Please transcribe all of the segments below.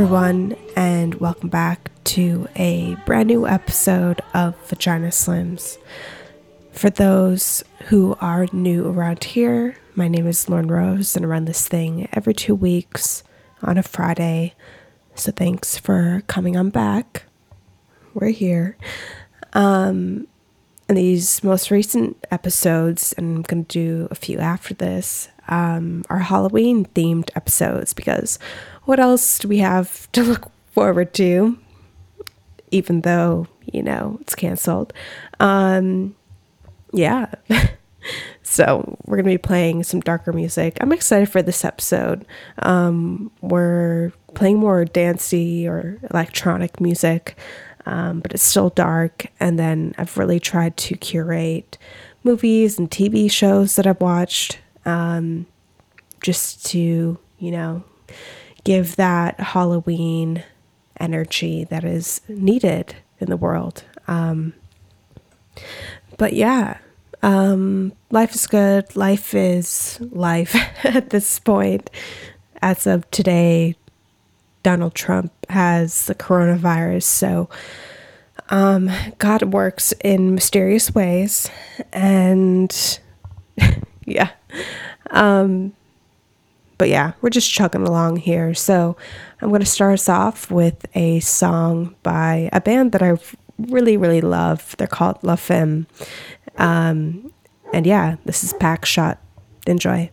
everyone, and welcome back to a brand new episode of Vagina Slims. For those who are new around here, my name is Lauren Rose, and I run this thing every two weeks on a Friday. So thanks for coming on back. We're here. Um, and these most recent episodes, and I'm going to do a few after this, um, are Halloween themed episodes because what else do we have to look forward to? Even though, you know, it's canceled. Um, yeah. so we're going to be playing some darker music. I'm excited for this episode. Um, we're playing more dancey or electronic music, um, but it's still dark. And then I've really tried to curate movies and TV shows that I've watched um, just to, you know, give that Halloween energy that is needed in the world. Um, but yeah, um, life is good. Life is life at this point. As of today, Donald Trump has the coronavirus. So, um, God works in mysterious ways. And yeah. Um, but yeah, we're just chugging along here. So I'm going to start us off with a song by a band that I really, really love. They're called La Femme. Um, and yeah, this is Pack Shot. Enjoy.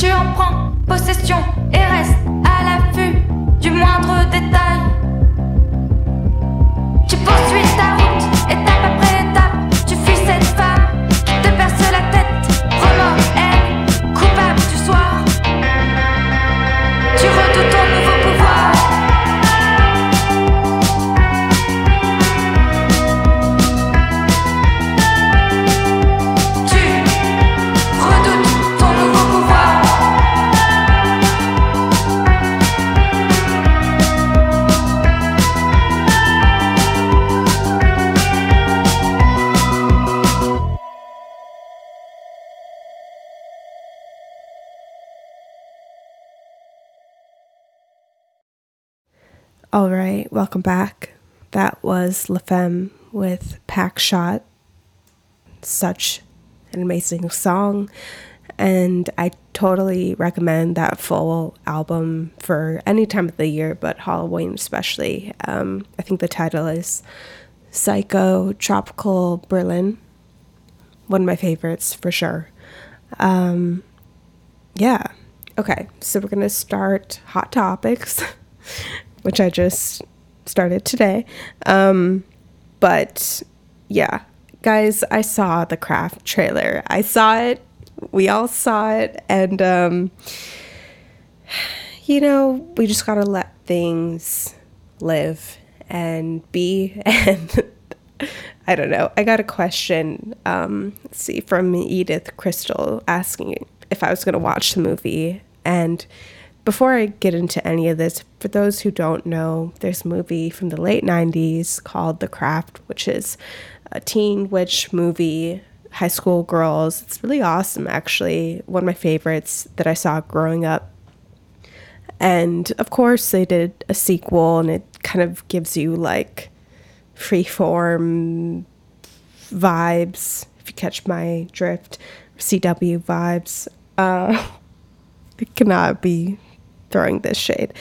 Tu en prends possession welcome back. That was La Femme with Pack Shot. Such an amazing song. And I totally recommend that full album for any time of the year, but Halloween especially. Um, I think the title is Psycho Tropical Berlin. One of my favorites for sure. Um, yeah. Okay, so we're going to start Hot Topics, which I just started today. Um, but yeah, guys, I saw the craft trailer. I saw it. We all saw it. And, um, you know, we just got to let things live and be. And I don't know. I got a question, um, see, from Edith Crystal asking if I was going to watch the movie. And before I get into any of this, for those who don't know, there's a movie from the late 90s called The Craft, which is a teen witch movie, high school girls. It's really awesome, actually. One of my favorites that I saw growing up. And of course, they did a sequel, and it kind of gives you like freeform vibes, if you catch my drift, CW vibes. Uh, I cannot be throwing this shade.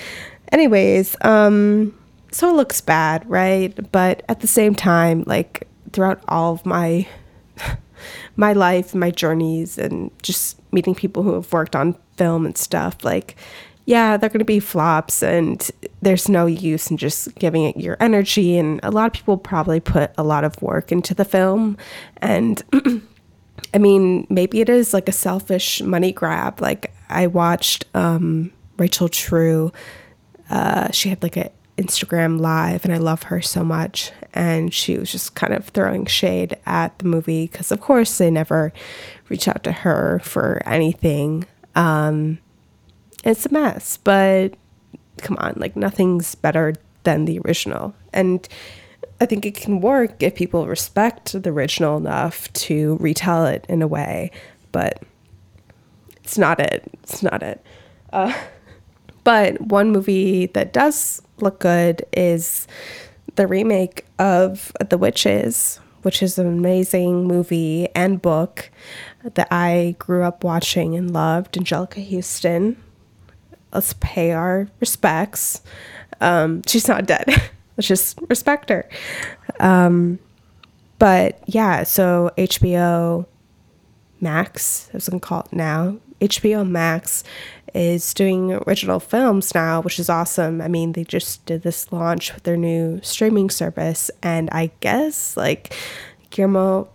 Anyways, um, so it looks bad, right? But at the same time, like throughout all of my my life, my journeys, and just meeting people who have worked on film and stuff, like yeah, they're going to be flops, and there's no use in just giving it your energy. And a lot of people probably put a lot of work into the film, and I mean, maybe it is like a selfish money grab. Like I watched um, Rachel True. Uh, she had like an Instagram live, and I love her so much. And she was just kind of throwing shade at the movie because, of course, they never reach out to her for anything. Um, it's a mess, but come on, like nothing's better than the original. And I think it can work if people respect the original enough to retell it in a way, but it's not it. It's not it. Uh, but one movie that does look good is the remake of The Witches, which is an amazing movie and book that I grew up watching and loved. Anjelica Huston. Let's pay our respects. Um, she's not dead. Let's just respect her. Um, but yeah, so HBO Max, I was gonna call it now. HBO Max is doing original films now, which is awesome. I mean, they just did this launch with their new streaming service, and I guess like Guillermo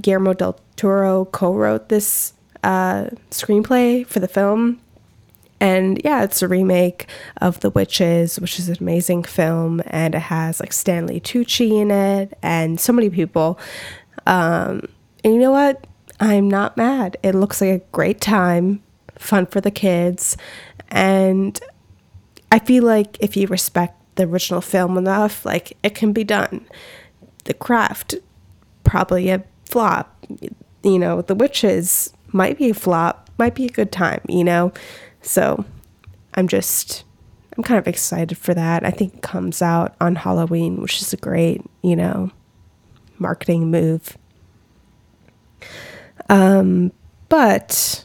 Guillermo del Toro co-wrote this uh, screenplay for the film. And yeah, it's a remake of The Witches, which is an amazing film, and it has like Stanley Tucci in it, and so many people. Um, and you know what? I'm not mad. It looks like a great time, fun for the kids. And I feel like if you respect the original film enough, like it can be done. The craft, probably a flop. You know, The Witches might be a flop, might be a good time, you know? So I'm just, I'm kind of excited for that. I think it comes out on Halloween, which is a great, you know, marketing move. Um, but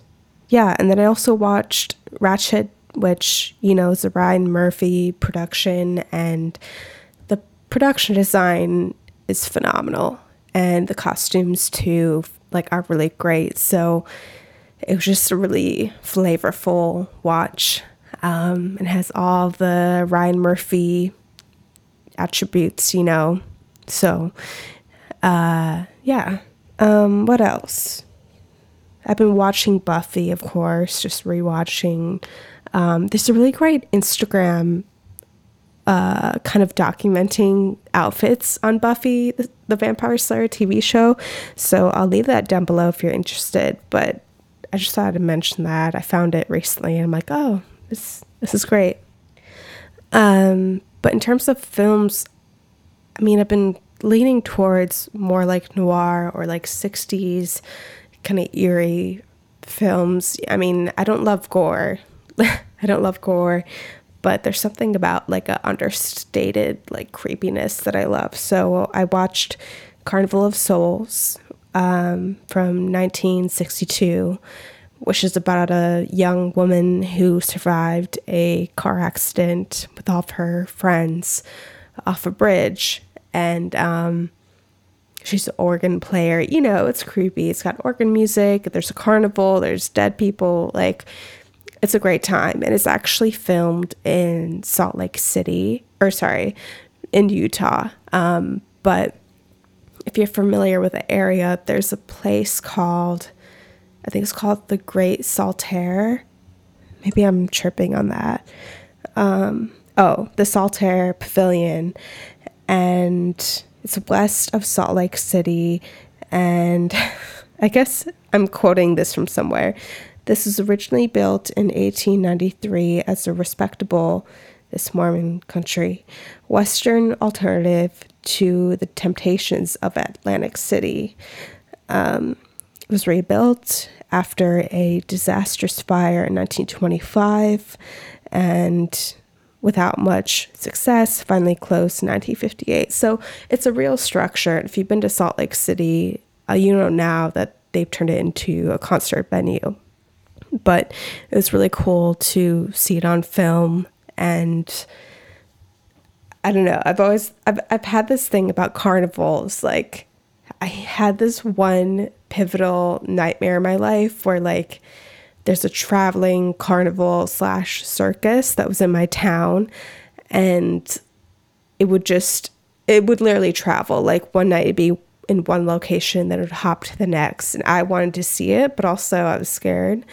yeah, and then I also watched Ratched, which you know is a Ryan Murphy production, and the production design is phenomenal, and the costumes too, like are really great. So it was just a really flavorful watch. Um, and has all the Ryan Murphy attributes, you know. So, uh, yeah. Um, what else? I've been watching Buffy, of course, just rewatching. Um, there's a really great Instagram uh, kind of documenting outfits on Buffy, the, the Vampire Slayer TV show. So I'll leave that down below if you're interested. But I just thought I'd mention that. I found it recently and I'm like, oh, this this is great. Um, but in terms of films, I mean, I've been leaning towards more like noir or like 60s kind of eerie films. I mean, I don't love gore. I don't love gore, but there's something about like a understated like creepiness that I love. So I watched Carnival of Souls um, from 1962, which is about a young woman who survived a car accident with all of her friends off a bridge. And um, she's an organ player. You know, it's creepy. It's got organ music. There's a carnival. There's dead people. Like, it's a great time. And it's actually filmed in Salt Lake City, or sorry, in Utah. Um, but if you're familiar with the area, there's a place called, I think it's called the Great Saltair. Maybe I'm tripping on that. Um, oh, the Saltair Pavilion. And it's west of Salt Lake City. And I guess I'm quoting this from somewhere. This was originally built in 1893 as a respectable, this Mormon country, Western alternative to the temptations of Atlantic City. Um, it was rebuilt after a disastrous fire in 1925 and without much success finally closed in 1958 so it's a real structure if you've been to salt lake city uh, you know now that they've turned it into a concert venue but it was really cool to see it on film and I don't know. I've always I've I've had this thing about carnivals. Like I had this one pivotal nightmare in my life where like there's a traveling carnival slash circus that was in my town and it would just it would literally travel. Like one night it'd be in one location, then it would hop to the next. And I wanted to see it, but also I was scared.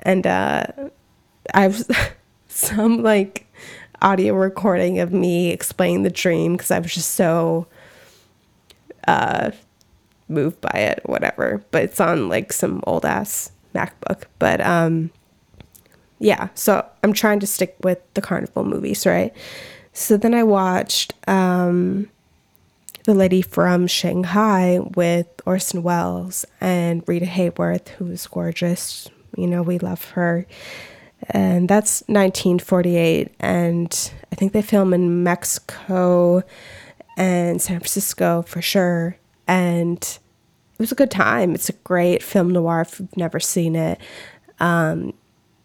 And uh I was some like audio recording of me explaining the dream because I was just so uh, moved by it, whatever. But it's on like some old ass MacBook. But um, yeah, so I'm trying to stick with the carnival movies, right? So then I watched um, The Lady from Shanghai with Orson Welles and Rita Hayworth, who is gorgeous. You know, we love her and that's 1948 and i think they film in mexico and san francisco for sure and it was a good time. It's a great film noir if you've never seen it. Um,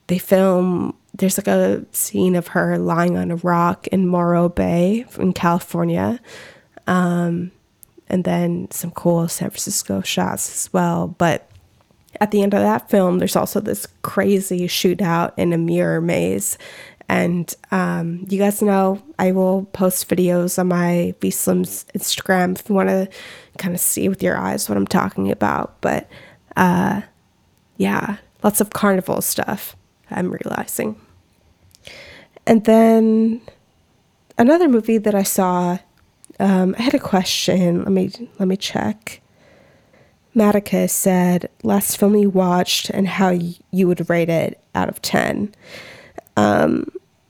they film there's like a scene of her lying on a rock in morro bay in california. Um, and then some cool san francisco shots as well. But at the end of that film, there's also this crazy shootout in a mirror maze. And um, you guys know I will post videos on my VSlims Instagram if you want to kind of see with your eyes what I'm talking about. But uh, yeah, lots of carnival stuff, I'm realizing. And then another movie that I saw, um, I had a question. Let me let me check. Matica said, last film you watched and how you would rate it out of 10. Um,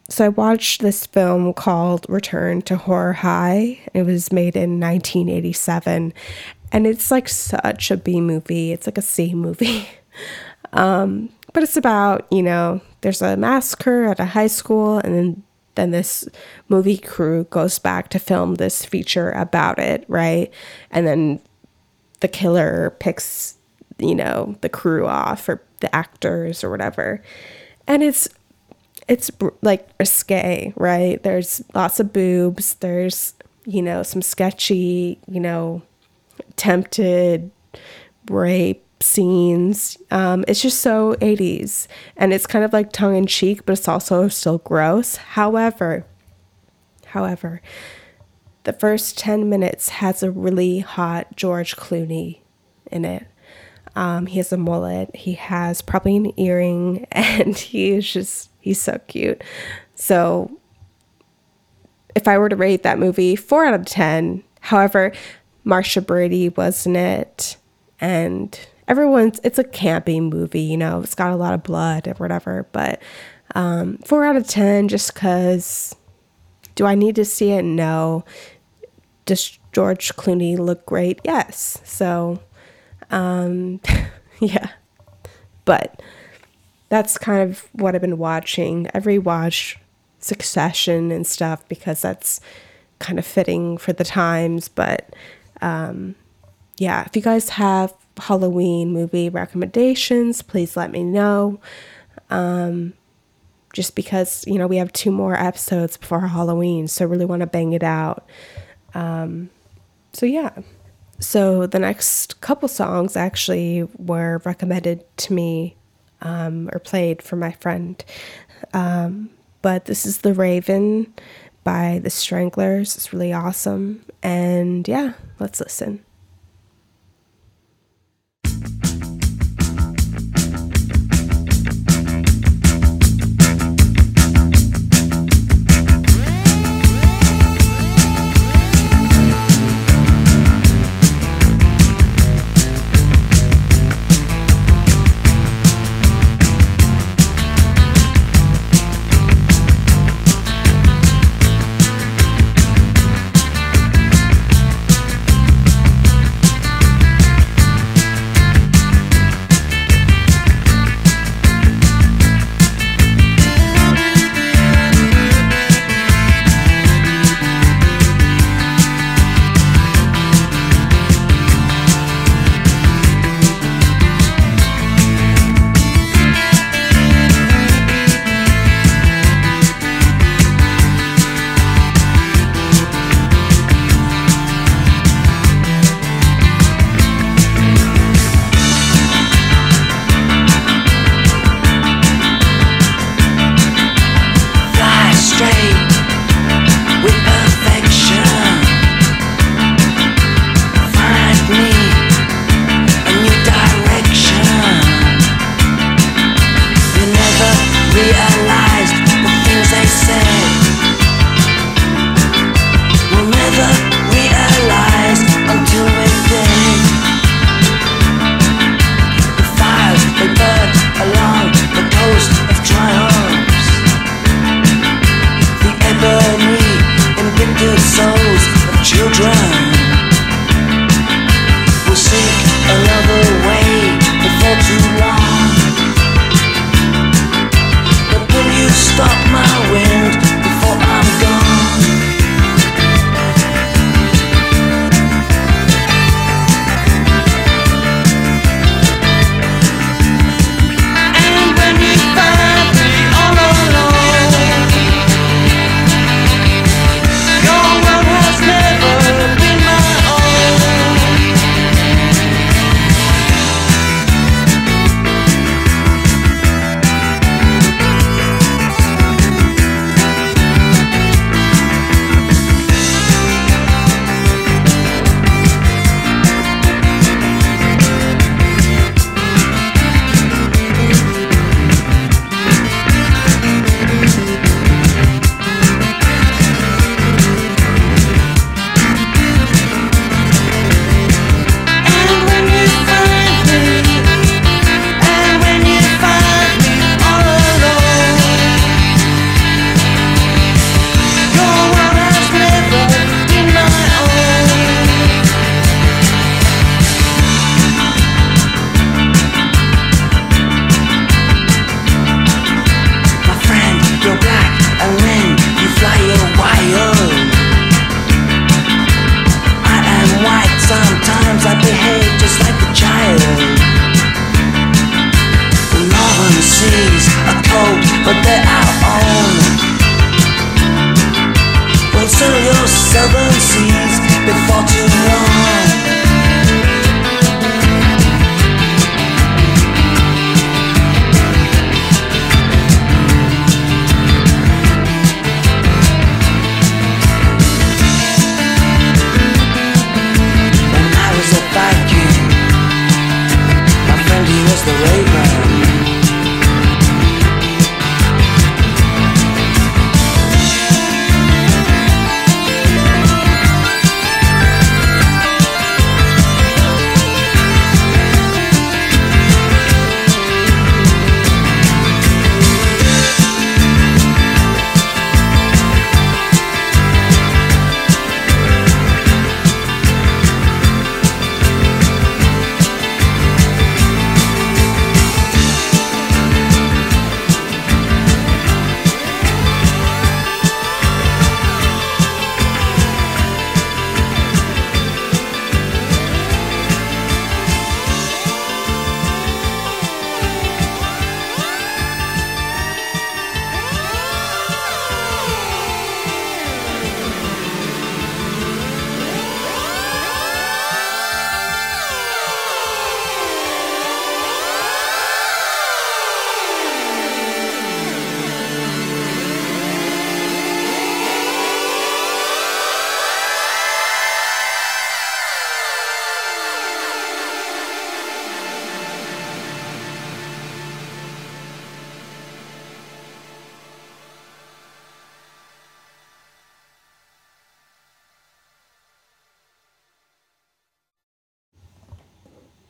so I watched this film called Return to Horror High. It was made in 1987. And it's like such a B movie. It's like a C movie. um, but it's about, you know, there's a massacre at a high school, and then, then this movie crew goes back to film this feature about it, right? And then the killer picks, you know, the crew off or the actors or whatever. And it's it's like risque, right? There's lots of boobs, there's, you know, some sketchy, you know, tempted rape scenes. Um, it's just so 80s. And it's kind of like tongue in cheek, but it's also still gross. However, however, the first 10 minutes has a really hot George Clooney in it. Um, he has a mullet, he has probably an earring, and he is just, he's so cute. So, if I were to rate that movie, four out of 10. However, Marcia Brady was in it, and everyone's, it's a campy movie, you know, it's got a lot of blood or whatever, but um, four out of 10 just because. Do I need to see it? No does George Clooney look great? Yes. So, um, yeah. But that's kind of what I've been watching. I've rewatched Succession and stuff because that's kind of fitting for the times. But um, yeah, if you guys have Halloween movie recommendations, please let me know. Um, just because, you know, we have two more episodes before Halloween, so really want to bang it out. Um, so yeah. So the next couple songs actually were recommended to me um, or played for my friend. Um, but this is The Raven by The Stranglers. It's really awesome. And yeah, let's listen.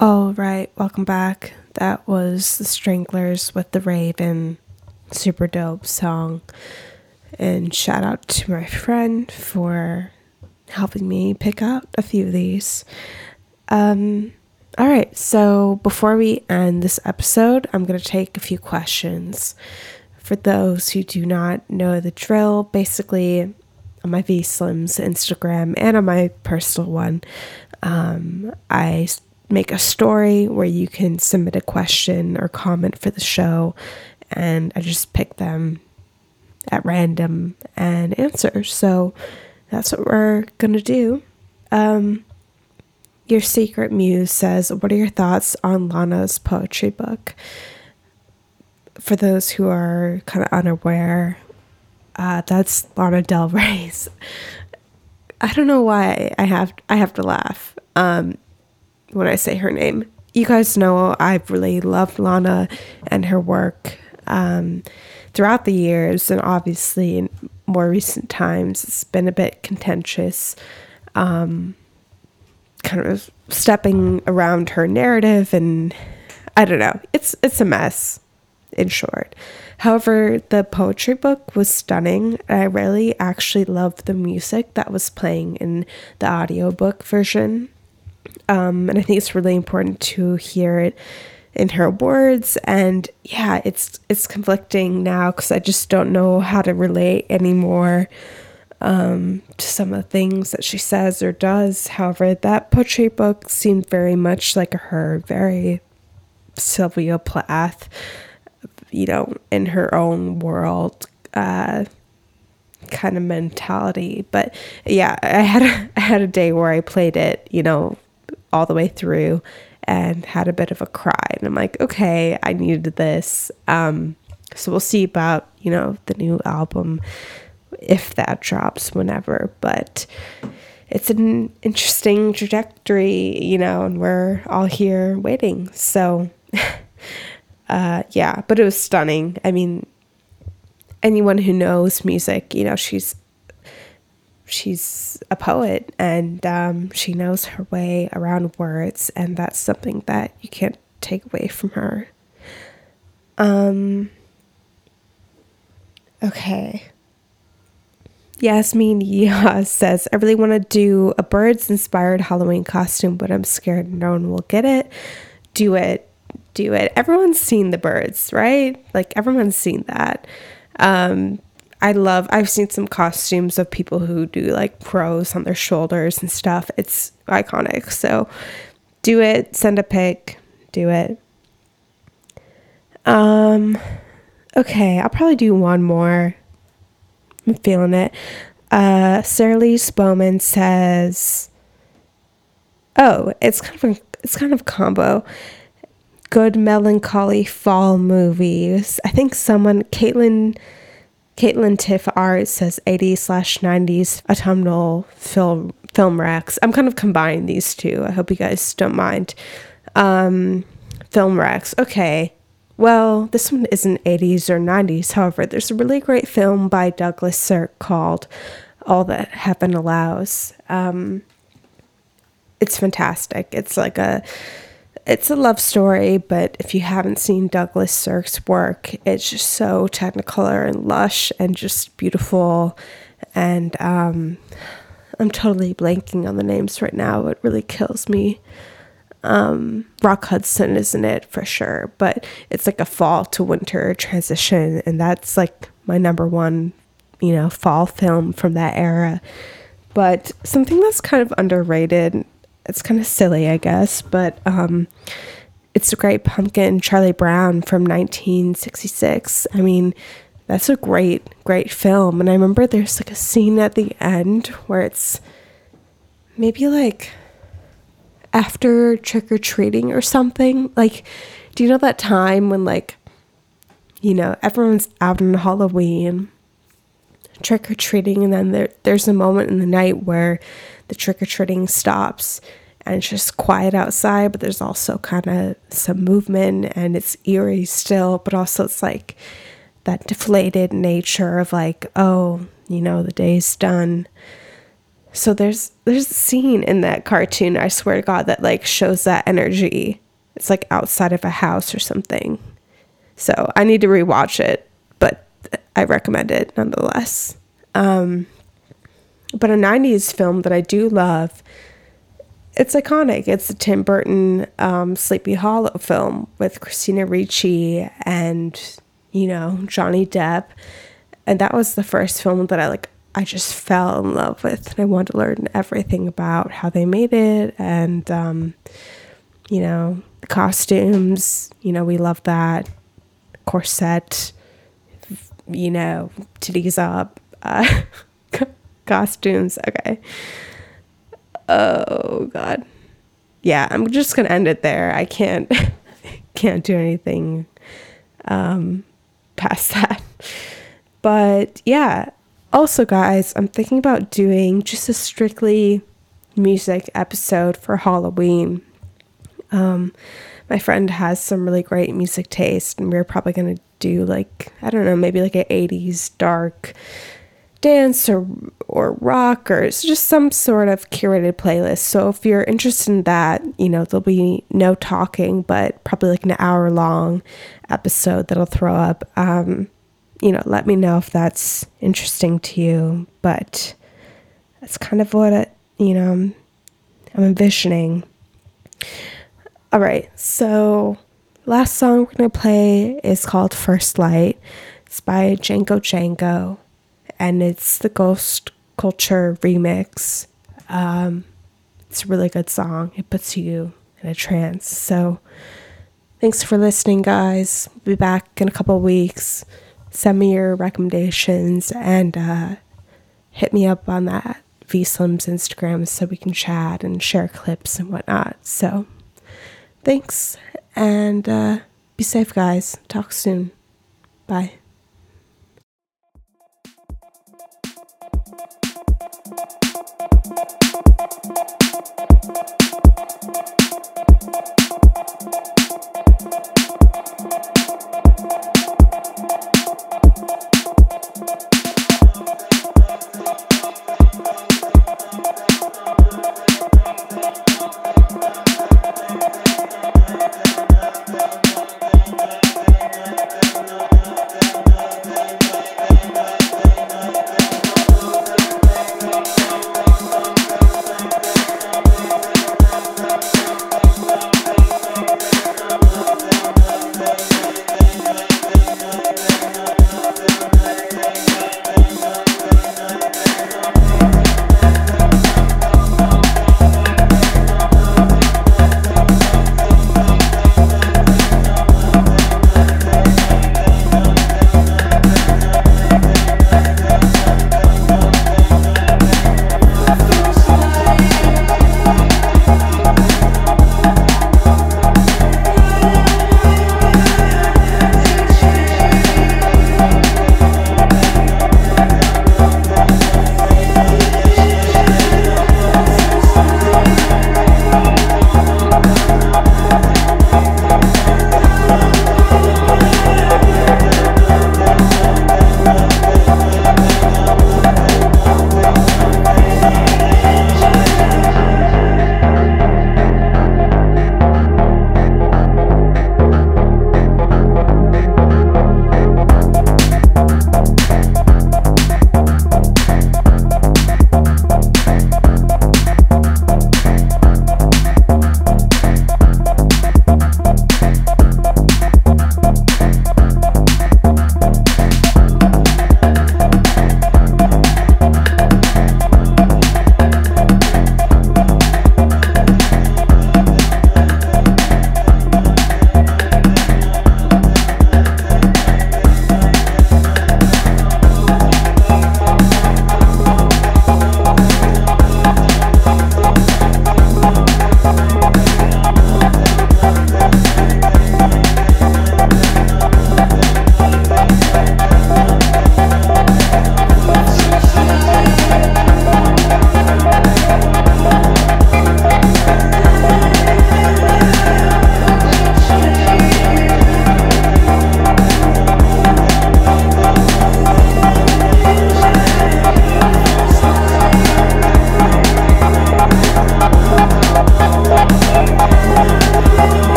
All right, welcome back. That was the Stranglers with the Raven. Super dope song. And shout out to my friend for helping me pick out a few of these. Um, all right, so before we end this episode, I'm going to take a few questions. For those who do not know the drill, basically on my V Slims Instagram and on my personal one, um, I make a story where you can submit a question or comment for the show, and I just pick them at random and answer. So that's what we're gonna do. Um, your secret muse says, "What are your thoughts on Lana's poetry book?" For those who are kind of unaware, uh, that's Lana Del Rey's. I don't know why I have I have to laugh um, when I say her name. You guys know I've really loved Lana and her work um, throughout the years, and obviously in more recent times, it's been a bit contentious. Um, kind of stepping around her narrative, and I don't know. It's it's a mess, in short. However, the poetry book was stunning. I really actually loved the music that was playing in the audiobook version. Um, and I think it's really important to hear it in her words. And yeah, it's it's conflicting now because I just don't know how to relate anymore um, to some of the things that she says or does. However, that poetry book seemed very much like her, very Sylvia Plath, you know, in her own world. Uh, kind of mentality but yeah i had a, I had a day where i played it you know all the way through and had a bit of a cry. And i'm like okay i needed this. Um so we'll see about you know the new album if that drops whenever. But it's an interesting trajectory you know and we're all here waiting. So uh yeah but it was stunning. I mean anyone who knows music, you know, she's she's a poet and um, she knows her way around words, and that's something that you can't take away from her. Um. Okay. Yasmin Yah says, I really want to do a birds inspired Halloween costume, but I'm scared no one will get it. Do it. Do it. Everyone's seen the birds, right? Like everyone's seen that. Um, I love, I've seen some costumes of people who do like pros on their shoulders and stuff. It's iconic. So do it. Send a pic. Do it. Um, okay. I'll probably do one more. I'm feeling it. Uh, Sarah Lee Bowman says, "Oh, it's kind of a, it's kind of combo. Good melancholy fall movies. I think someone, Caitlin, Caitlin Tiff Art says 80s slash 90s autumnal film film racks. I'm kind of combining these two. I hope you guys don't mind. Um, film racks. Okay. Well, this one isn't 80s or 90s. However, there's a really great film by Douglas Sirk called All That Heaven Allows. Um, it's fantastic. It's like a it's a love story, but if you haven't seen Douglas Sirk's work, it's just so technicolor and lush and just beautiful. And um, I'm totally blanking on the names right now. It really kills me. Um, Rock Hudson isn't it for sure, but it's like a fall to winter transition, and that's like my number one, you know, fall film from that era. But something that's kind of underrated it's kind of silly, I guess, but um, it's a great pumpkin, Charlie Brown from 1966. I mean, that's a great, great film. And I remember there's like a scene at the end where it's maybe like after trick or treating or something. Like, do you know that time when, like, you know, everyone's out on Halloween trick or treating, and then there, there's a moment in the night where the trick or treating stops and it's just quiet outside, but there's also kind of some movement and it's eerie still, but also it's like that deflated nature of like, oh, you know, the day's done. so there's there's a scene in that cartoon, I swear to God, that like shows that energy. It's like outside of a house or something. So I need to rewatch it, but I recommend it nonetheless. Um, but a 90s film that I do love, it's iconic. It's the Tim Burton um, Sleepy Hollow film with Christina Ricci and, you know, Johnny Depp. And that was the first film that I like, I just fell in love with. And I wanted to learn everything about how they made it and, um, you know, the costumes. You know, we love that corset, you know, titties up, uh, costumes. Okay. Oh God. Yeah, I'm just gonna end it there. I can't can't do anything um past that. But yeah. Also guys, I'm thinking about doing just a strictly music episode for Halloween. Um my friend has some really great music taste and we're probably to do like i don't know maybe like an 80s dark dance or or rock or it's just some sort of curated playlist. So if you're interested in that you know there'll be no talking but probably like an hour long episode that'll throw up. Um you know let me know if that's interesting to you but that's kind of what it, you know i'm envisioning. All right, so last song we're gonna play is called First Light. It's by Django Django, and it's the Ghost Culture remix. Um, it's a really good song. It puts you in a trance. So, thanks for listening, guys. Be back in a couple weeks. Send me your recommendations and uh, hit me up on that VSlim's Instagram so we can chat and share clips and whatnot. So. Thanks, and uh, be safe, guys. Talk soon. Bye.